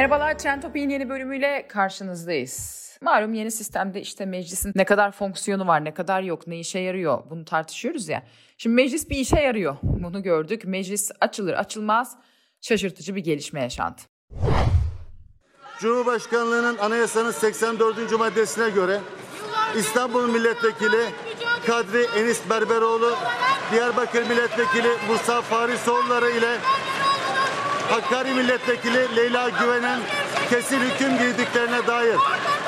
Merhabalar Trend Topi'nin yeni bölümüyle karşınızdayız. Malum yeni sistemde işte meclisin ne kadar fonksiyonu var, ne kadar yok, ne işe yarıyor bunu tartışıyoruz ya. Şimdi meclis bir işe yarıyor. Bunu gördük. Meclis açılır açılmaz şaşırtıcı bir gelişme yaşandı. Cumhurbaşkanlığının anayasanın 84. maddesine göre İstanbul Milletvekili Kadri Enis Berberoğlu, Diyarbakır Milletvekili Musa Farisoğulları ile Hakkari Milletvekili Leyla Güven'in kesin hüküm giydiklerine dair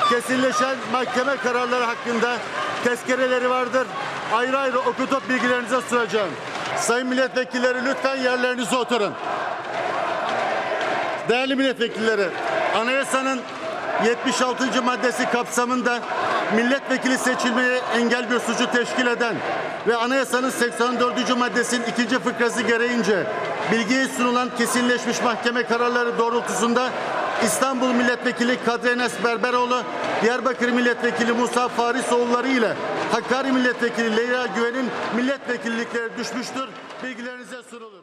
kesinleşen mahkeme kararları hakkında tezkereleri vardır. Ayrı ayrı okutup bilgilerinize sunacağım. Sayın milletvekilleri lütfen yerlerinize oturun. Değerli milletvekilleri, anayasanın 76. maddesi kapsamında milletvekili seçilmeye engel bir suçu teşkil eden ve anayasanın 84. maddesinin ikinci fıkrası gereğince bilgiye sunulan kesinleşmiş mahkeme kararları doğrultusunda İstanbul Milletvekili Kadri Enes Berberoğlu, Diyarbakır Milletvekili Musa Farisoğulları ile Hakkari Milletvekili Leyla Güven'in milletvekillikleri düşmüştür. Bilgilerinize sunulur.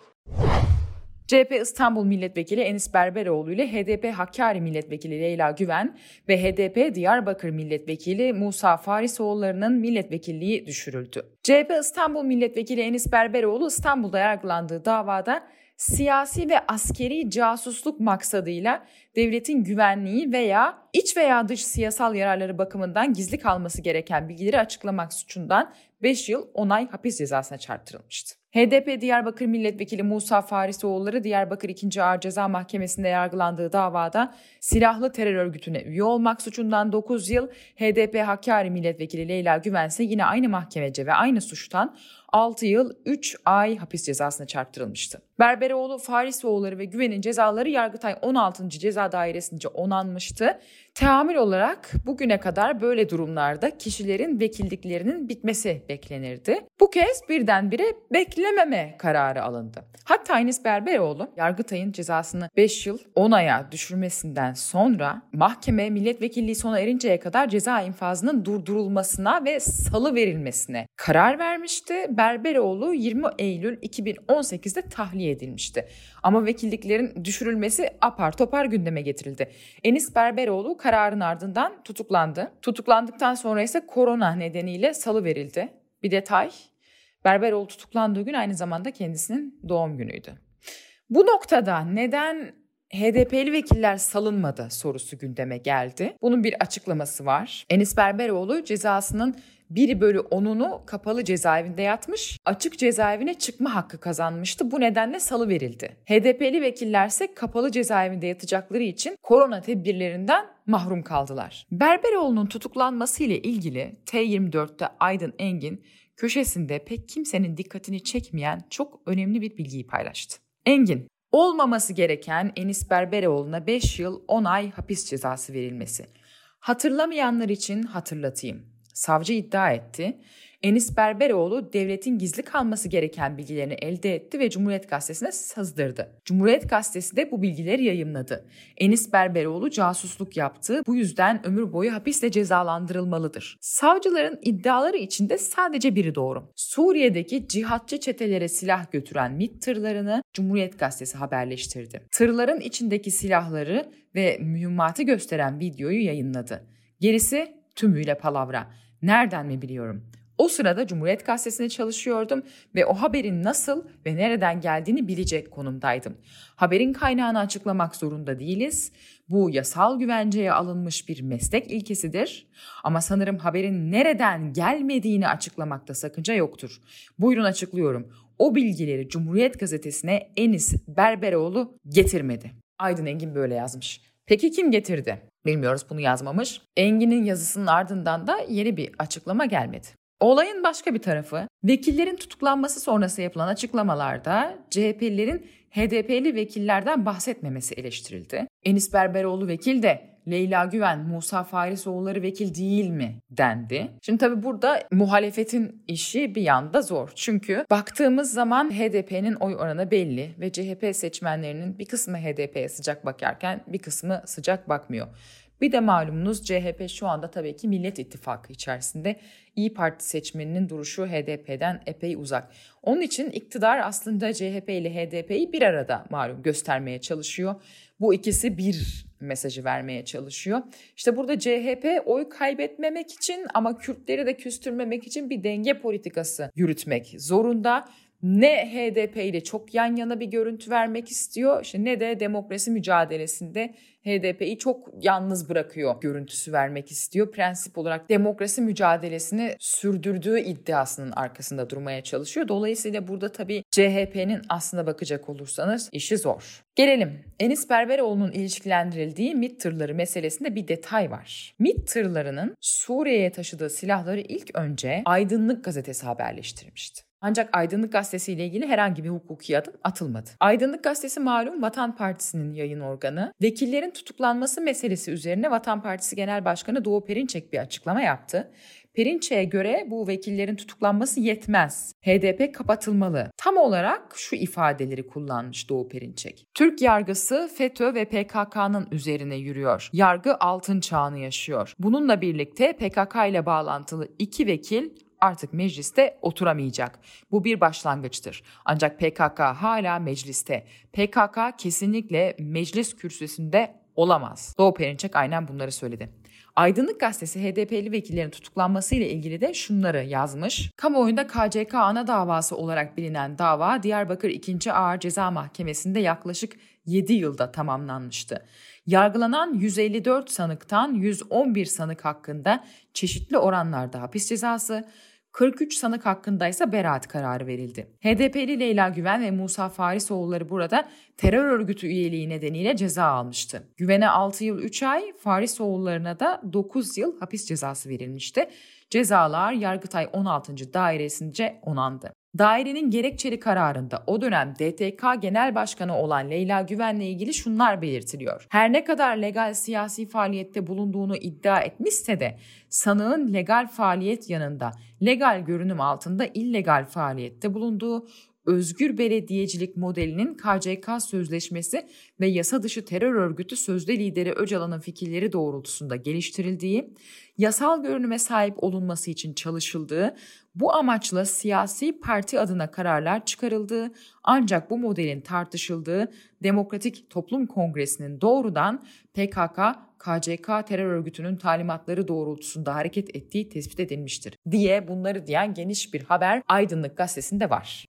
CHP İstanbul Milletvekili Enis Berberoğlu ile HDP Hakkari Milletvekili Leyla Güven ve HDP Diyarbakır Milletvekili Musa Farisoğulları'nın milletvekilliği düşürüldü. CHP İstanbul Milletvekili Enis Berberoğlu İstanbul'da yargılandığı davada siyasi ve askeri casusluk maksadıyla devletin güvenliği veya iç veya dış siyasal yararları bakımından gizli kalması gereken bilgileri açıklamak suçundan 5 yıl 10 ay hapis cezasına çarptırılmıştı. HDP Diyarbakır Milletvekili Musa Farisoğulları Diyarbakır 2. Ağır Ceza Mahkemesi'nde yargılandığı davada silahlı terör örgütüne üye olmak suçundan 9 yıl, HDP Hakkari Milletvekili Leyla Güven ise yine aynı mahkemece ve aynı suçtan 6 yıl 3 ay hapis cezasına çarptırılmıştı. Berberoğlu, Farisoğulları ve Güven'in cezaları Yargıtay 16. Ceza Dairesi'nce onanmıştı. Teamül olarak bugüne kadar böyle durumlarda kişilerin vekilliklerinin bitmesi beklenirdi. Bu kez birdenbire beklememe kararı alındı. Hatta Enis Berberoğlu Yargıtay'ın cezasını 5 yıl 10 aya düşürmesinden sonra mahkeme milletvekilliği sona erinceye kadar ceza infazının durdurulmasına ve salı verilmesine karar vermişti. Berberoğlu 20 Eylül 2018'de tahliye edilmişti. Ama vekilliklerin düşürülmesi apar topar gündeme getirildi. Enis Berberoğlu kararın ardından tutuklandı. Tutuklandıktan sonra ise korona nedeniyle salı verildi. Bir detay, Berberoğlu tutuklandığı gün aynı zamanda kendisinin doğum günüydü. Bu noktada neden HDP'li vekiller salınmadı sorusu gündeme geldi. Bunun bir açıklaması var. Enis Berberoğlu cezasının 1 bölü 10'unu kapalı cezaevinde yatmış, açık cezaevine çıkma hakkı kazanmıştı. Bu nedenle salı verildi. HDP'li vekillerse kapalı cezaevinde yatacakları için korona tedbirlerinden mahrum kaldılar. Berberoğlu'nun tutuklanması ile ilgili T24'te Aydın Engin köşesinde pek kimsenin dikkatini çekmeyen çok önemli bir bilgiyi paylaştı. Engin, olmaması gereken Enis Berberoğlu'na 5 yıl 10 ay hapis cezası verilmesi. Hatırlamayanlar için hatırlatayım. Savcı iddia etti. Enis Berberoğlu devletin gizli kalması gereken bilgilerini elde etti ve Cumhuriyet Gazetesi'ne sızdırdı. Cumhuriyet Gazetesi de bu bilgileri yayımladı. Enis Berberoğlu casusluk yaptı. Bu yüzden ömür boyu hapisle cezalandırılmalıdır. Savcıların iddiaları içinde sadece biri doğru. Suriye'deki cihatçı çetelere silah götüren MİT tırlarını Cumhuriyet Gazetesi haberleştirdi. Tırların içindeki silahları ve mühimmatı gösteren videoyu yayınladı. Gerisi tümüyle palavra. Nereden mi biliyorum? O sırada Cumhuriyet Gazetesi'nde çalışıyordum ve o haberin nasıl ve nereden geldiğini bilecek konumdaydım. Haberin kaynağını açıklamak zorunda değiliz. Bu yasal güvenceye alınmış bir meslek ilkesidir. Ama sanırım haberin nereden gelmediğini açıklamakta sakınca yoktur. Buyurun açıklıyorum. o bilgileri Cumhuriyet Gazetesi'ne Enis Berberoğlu getirmedi. Aydın Engin böyle yazmış. Peki kim getirdi? Bilmiyoruz bunu yazmamış. Engin'in yazısının ardından da yeni bir açıklama gelmedi. Olayın başka bir tarafı, vekillerin tutuklanması sonrası yapılan açıklamalarda CHP'lilerin HDP'li vekillerden bahsetmemesi eleştirildi. Enis Berberoğlu vekil de Leyla Güven, Musa Farisoğulları vekil değil mi dendi. Şimdi tabii burada muhalefetin işi bir yanda zor. Çünkü baktığımız zaman HDP'nin oy oranı belli ve CHP seçmenlerinin bir kısmı HDP'ye sıcak bakarken bir kısmı sıcak bakmıyor. Bir de malumunuz CHP şu anda tabii ki Millet İttifakı içerisinde İyi Parti seçmeninin duruşu HDP'den epey uzak. Onun için iktidar aslında CHP ile HDP'yi bir arada malum göstermeye çalışıyor. Bu ikisi bir mesajı vermeye çalışıyor. İşte burada CHP oy kaybetmemek için ama Kürtleri de küstürmemek için bir denge politikası yürütmek zorunda ne HDP ile çok yan yana bir görüntü vermek istiyor işte ne de demokrasi mücadelesinde HDP'yi çok yalnız bırakıyor görüntüsü vermek istiyor. Prensip olarak demokrasi mücadelesini sürdürdüğü iddiasının arkasında durmaya çalışıyor. Dolayısıyla burada tabii CHP'nin aslında bakacak olursanız işi zor. Gelelim Enis Berberoğlu'nun ilişkilendirildiği MİT tırları meselesinde bir detay var. MİT tırlarının Suriye'ye taşıdığı silahları ilk önce Aydınlık gazetesi haberleştirmişti. Ancak Aydınlık Gazetesi ile ilgili herhangi bir hukuki adım atılmadı. Aydınlık Gazetesi malum Vatan Partisi'nin yayın organı. Vekillerin tutuklanması meselesi üzerine Vatan Partisi Genel Başkanı Doğu Perinçek bir açıklama yaptı. Perinçek'e göre bu vekillerin tutuklanması yetmez. HDP kapatılmalı. Tam olarak şu ifadeleri kullanmış Doğu Perinçek. Türk yargısı FETÖ ve PKK'nın üzerine yürüyor. Yargı altın çağını yaşıyor. Bununla birlikte PKK ile bağlantılı iki vekil artık mecliste oturamayacak. Bu bir başlangıçtır. Ancak PKK hala mecliste. PKK kesinlikle meclis kürsüsünde olamaz. Doğu Perinçek aynen bunları söyledi. Aydınlık Gazetesi HDP'li vekillerin tutuklanması ile ilgili de şunları yazmış. Kamuoyunda KCK ana davası olarak bilinen dava Diyarbakır 2. Ağır Ceza Mahkemesi'nde yaklaşık 7 yılda tamamlanmıştı. Yargılanan 154 sanıktan 111 sanık hakkında çeşitli oranlarda hapis cezası, 43 sanık hakkında ise beraat kararı verildi. HDP'li Leyla Güven ve Musa Farisoğulları burada terör örgütü üyeliği nedeniyle ceza almıştı. Güven'e 6 yıl 3 ay, Farisoğullarına da 9 yıl hapis cezası verilmişti. Cezalar Yargıtay 16. dairesince onandı. Dairenin gerekçeli kararında o dönem DTK Genel Başkanı olan Leyla Güven'le ilgili şunlar belirtiliyor. Her ne kadar legal siyasi faaliyette bulunduğunu iddia etmişse de sanığın legal faaliyet yanında legal görünüm altında illegal faaliyette bulunduğu, özgür belediyecilik modelinin KCK sözleşmesi ve yasa dışı terör örgütü sözde lideri Öcalan'ın fikirleri doğrultusunda geliştirildiği, yasal görünüme sahip olunması için çalışıldığı, bu amaçla siyasi parti adına kararlar çıkarıldığı ancak bu modelin tartışıldığı Demokratik Toplum Kongresi'nin doğrudan PKK, KCK terör örgütünün talimatları doğrultusunda hareket ettiği tespit edilmiştir diye bunları diyen geniş bir haber Aydınlık Gazetesi'nde var.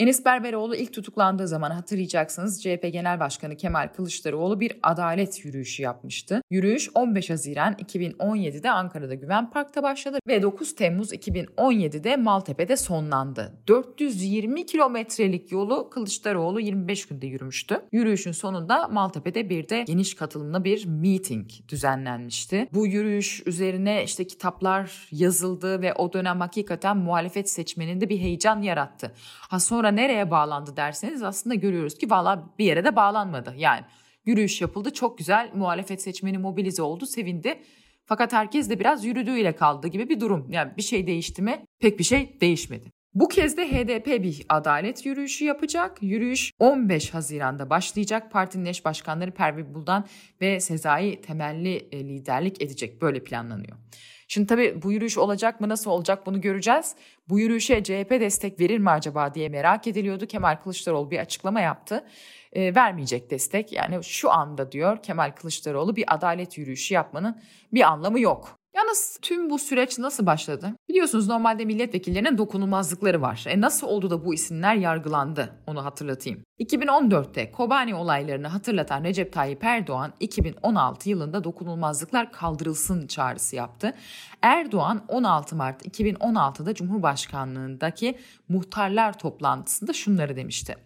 Enis Berberoğlu ilk tutuklandığı zaman hatırlayacaksınız CHP Genel Başkanı Kemal Kılıçdaroğlu bir adalet yürüyüşü yapmıştı. Yürüyüş 15 Haziran 2017'de Ankara'da Güven Park'ta başladı ve 9 Temmuz 2017'de Maltepe'de sonlandı. 420 kilometrelik yolu Kılıçdaroğlu 25 günde yürümüştü. Yürüyüşün sonunda Maltepe'de bir de geniş katılımlı bir meeting düzenlenmişti. Bu yürüyüş üzerine işte kitaplar yazıldı ve o dönem hakikaten muhalefet seçmeninde bir heyecan yarattı. Ha sonra nereye bağlandı derseniz aslında görüyoruz ki valla bir yere de bağlanmadı. Yani yürüyüş yapıldı çok güzel muhalefet seçmeni mobilize oldu sevindi. Fakat herkes de biraz yürüdüğüyle kaldı gibi bir durum. Yani bir şey değişti mi? Pek bir şey değişmedi. Bu kez de HDP bir adalet yürüyüşü yapacak. Yürüyüş 15 Haziran'da başlayacak. Partinin eş başkanları Pervin Buldan ve Sezai temelli e, liderlik edecek. Böyle planlanıyor. Şimdi tabii bu yürüyüş olacak mı nasıl olacak bunu göreceğiz. Bu yürüyüşe CHP destek verir mi acaba diye merak ediliyordu. Kemal Kılıçdaroğlu bir açıklama yaptı. E, vermeyecek destek. Yani şu anda diyor Kemal Kılıçdaroğlu bir adalet yürüyüşü yapmanın bir anlamı yok. Yalnız tüm bu süreç nasıl başladı? Biliyorsunuz normalde milletvekillerinin dokunulmazlıkları var. E nasıl oldu da bu isimler yargılandı? Onu hatırlatayım. 2014'te Kobani olaylarını hatırlatan Recep Tayyip Erdoğan 2016 yılında dokunulmazlıklar kaldırılsın çağrısı yaptı. Erdoğan 16 Mart 2016'da Cumhurbaşkanlığındaki muhtarlar toplantısında şunları demişti.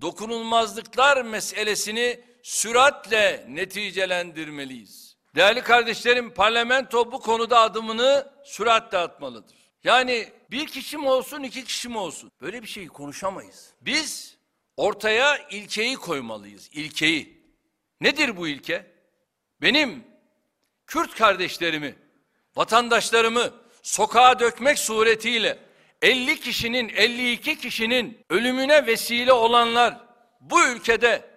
Dokunulmazlıklar meselesini süratle neticelendirmeliyiz. Değerli kardeşlerim parlamento bu konuda adımını süratle atmalıdır. Yani bir kişi mi olsun iki kişi mi olsun böyle bir şeyi konuşamayız. Biz ortaya ilkeyi koymalıyız ilkeyi. Nedir bu ilke? Benim Kürt kardeşlerimi, vatandaşlarımı sokağa dökmek suretiyle 50 kişinin 52 kişinin ölümüne vesile olanlar bu ülkede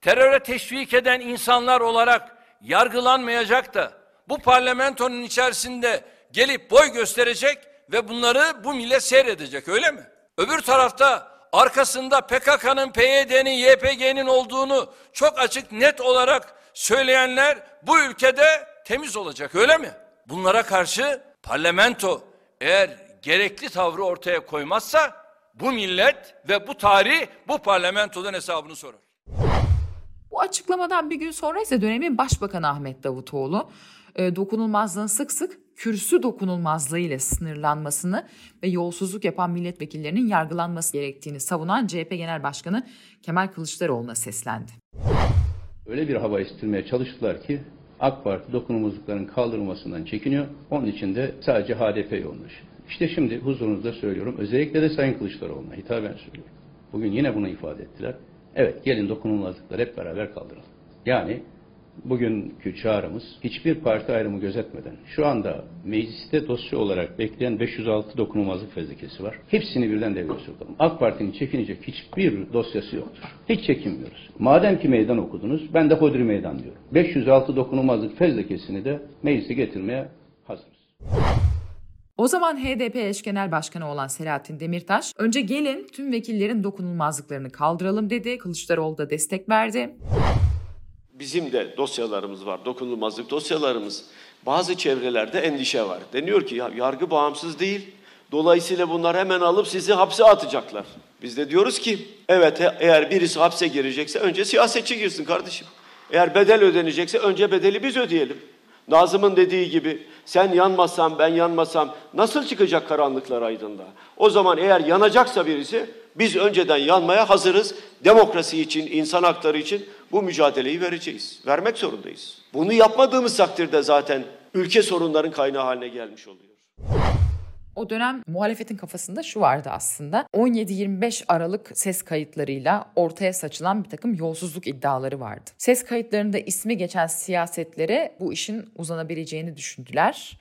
teröre teşvik eden insanlar olarak yargılanmayacak da bu parlamentonun içerisinde gelip boy gösterecek ve bunları bu millet seyredecek öyle mi? Öbür tarafta arkasında PKK'nın, PYD'nin, YPG'nin olduğunu çok açık net olarak söyleyenler bu ülkede temiz olacak öyle mi? Bunlara karşı parlamento eğer gerekli tavrı ortaya koymazsa bu millet ve bu tarih bu parlamentodan hesabını sorar. Bu açıklamadan bir gün sonra ise dönemin Başbakanı Ahmet Davutoğlu e, dokunulmazlığın sık sık kürsü dokunulmazlığı ile sınırlanmasını ve yolsuzluk yapan milletvekillerinin yargılanması gerektiğini savunan CHP Genel Başkanı Kemal Kılıçdaroğlu'na seslendi. Öyle bir hava estirmeye çalıştılar ki AK Parti dokunulmazlıkların kaldırılmasından çekiniyor. Onun için de sadece HDP yoğunlaşıyor. İşte şimdi huzurunuzda söylüyorum. Özellikle de Sayın Kılıçdaroğlu'na hitaben söylüyorum. Bugün yine bunu ifade ettiler. Evet gelin dokunulmazlıkları hep beraber kaldıralım. Yani bugünkü çağrımız hiçbir parti ayrımı gözetmeden şu anda mecliste dosya olarak bekleyen 506 dokunulmazlık fezlekesi var. Hepsini birden devreye sokalım. AK Parti'nin çekinecek hiçbir dosyası yoktur. Hiç çekinmiyoruz. Madem ki meydan okudunuz ben de hodri meydan diyorum. 506 dokunulmazlık fezlekesini de meclise getirmeye hazırız. O zaman HDP eş genel başkanı olan Selahattin Demirtaş, önce gelin tüm vekillerin dokunulmazlıklarını kaldıralım dedi. Kılıçdaroğlu da destek verdi. Bizim de dosyalarımız var, dokunulmazlık dosyalarımız. Bazı çevrelerde endişe var. Deniyor ki ya yargı bağımsız değil. Dolayısıyla bunlar hemen alıp sizi hapse atacaklar. Biz de diyoruz ki evet eğer birisi hapse girecekse önce siyasetçi girsin kardeşim. Eğer bedel ödenecekse önce bedeli biz ödeyelim. Nazım'ın dediği gibi sen yanmasam ben yanmasam nasıl çıkacak karanlıklar aydınlığa? O zaman eğer yanacaksa birisi biz önceden yanmaya hazırız. Demokrasi için, insan hakları için bu mücadeleyi vereceğiz. Vermek zorundayız. Bunu yapmadığımız takdirde zaten ülke sorunların kaynağı haline gelmiş oluyor. O dönem muhalefetin kafasında şu vardı aslında. 17-25 Aralık ses kayıtlarıyla ortaya saçılan bir takım yolsuzluk iddiaları vardı. Ses kayıtlarında ismi geçen siyasetlere bu işin uzanabileceğini düşündüler.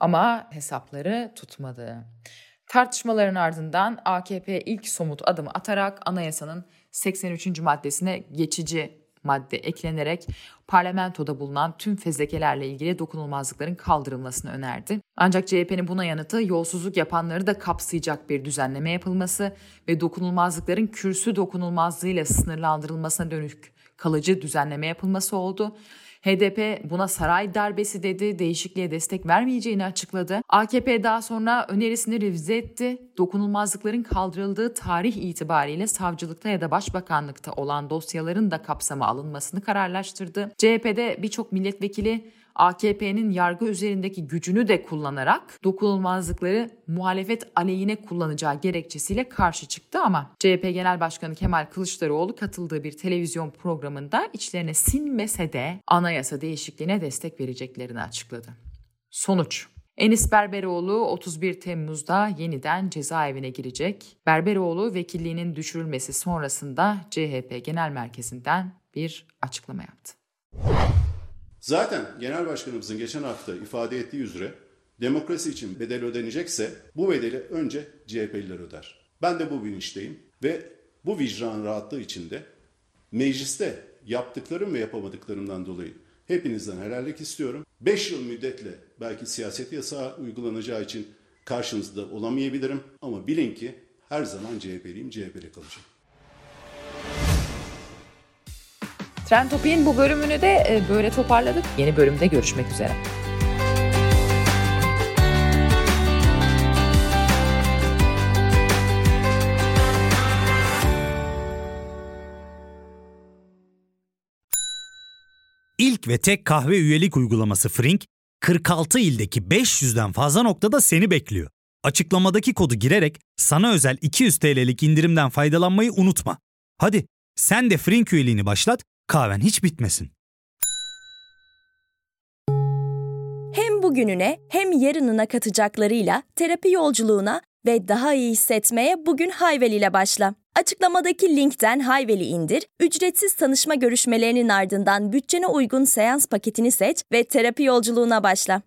Ama hesapları tutmadı. Tartışmaların ardından AKP ilk somut adımı atarak anayasanın 83. maddesine geçici madde eklenerek parlamentoda bulunan tüm fezlekelerle ilgili dokunulmazlıkların kaldırılmasını önerdi. Ancak CHP'nin buna yanıtı yolsuzluk yapanları da kapsayacak bir düzenleme yapılması ve dokunulmazlıkların kürsü dokunulmazlığıyla sınırlandırılmasına dönük kalıcı düzenleme yapılması oldu. HDP buna saray darbesi dedi, değişikliğe destek vermeyeceğini açıkladı. AKP daha sonra önerisini revize etti. Dokunulmazlıkların kaldırıldığı tarih itibariyle savcılıkta ya da başbakanlıkta olan dosyaların da kapsama alınmasını kararlaştırdı. CHP'de birçok milletvekili AKP'nin yargı üzerindeki gücünü de kullanarak dokunulmazlıkları muhalefet aleyhine kullanacağı gerekçesiyle karşı çıktı ama CHP Genel Başkanı Kemal Kılıçdaroğlu katıldığı bir televizyon programında içlerine sinmese de anayasa değişikliğine destek vereceklerini açıkladı. Sonuç Enis Berberoğlu 31 Temmuz'da yeniden cezaevine girecek. Berberoğlu vekilliğinin düşürülmesi sonrasında CHP Genel Merkezi'nden bir açıklama yaptı. Zaten Genel Başkanımızın geçen hafta ifade ettiği üzere demokrasi için bedel ödenecekse bu bedeli önce CHP'liler öder. Ben de bu bilinçteyim ve bu vicdan rahatlığı içinde mecliste yaptıklarım ve yapamadıklarımdan dolayı hepinizden helallik istiyorum. 5 yıl müddetle belki siyaset yasağı uygulanacağı için karşınızda olamayabilirim ama bilin ki her zaman CHP'liyim, CHP'li kalacağım. Trend Topi'nin bu bölümünü de e, böyle toparladık. Yeni bölümde görüşmek üzere. İlk ve tek kahve üyelik uygulaması Frink, 46 ildeki 500'den fazla noktada seni bekliyor. Açıklamadaki kodu girerek sana özel 200 TL'lik indirimden faydalanmayı unutma. Hadi sen de Frink üyeliğini başlat, kahven hiç bitmesin. Hem bugününe hem yarınına katacaklarıyla terapi yolculuğuna ve daha iyi hissetmeye bugün Hayvel ile başla. Açıklamadaki linkten Hayvel'i indir, ücretsiz tanışma görüşmelerinin ardından bütçene uygun seans paketini seç ve terapi yolculuğuna başla.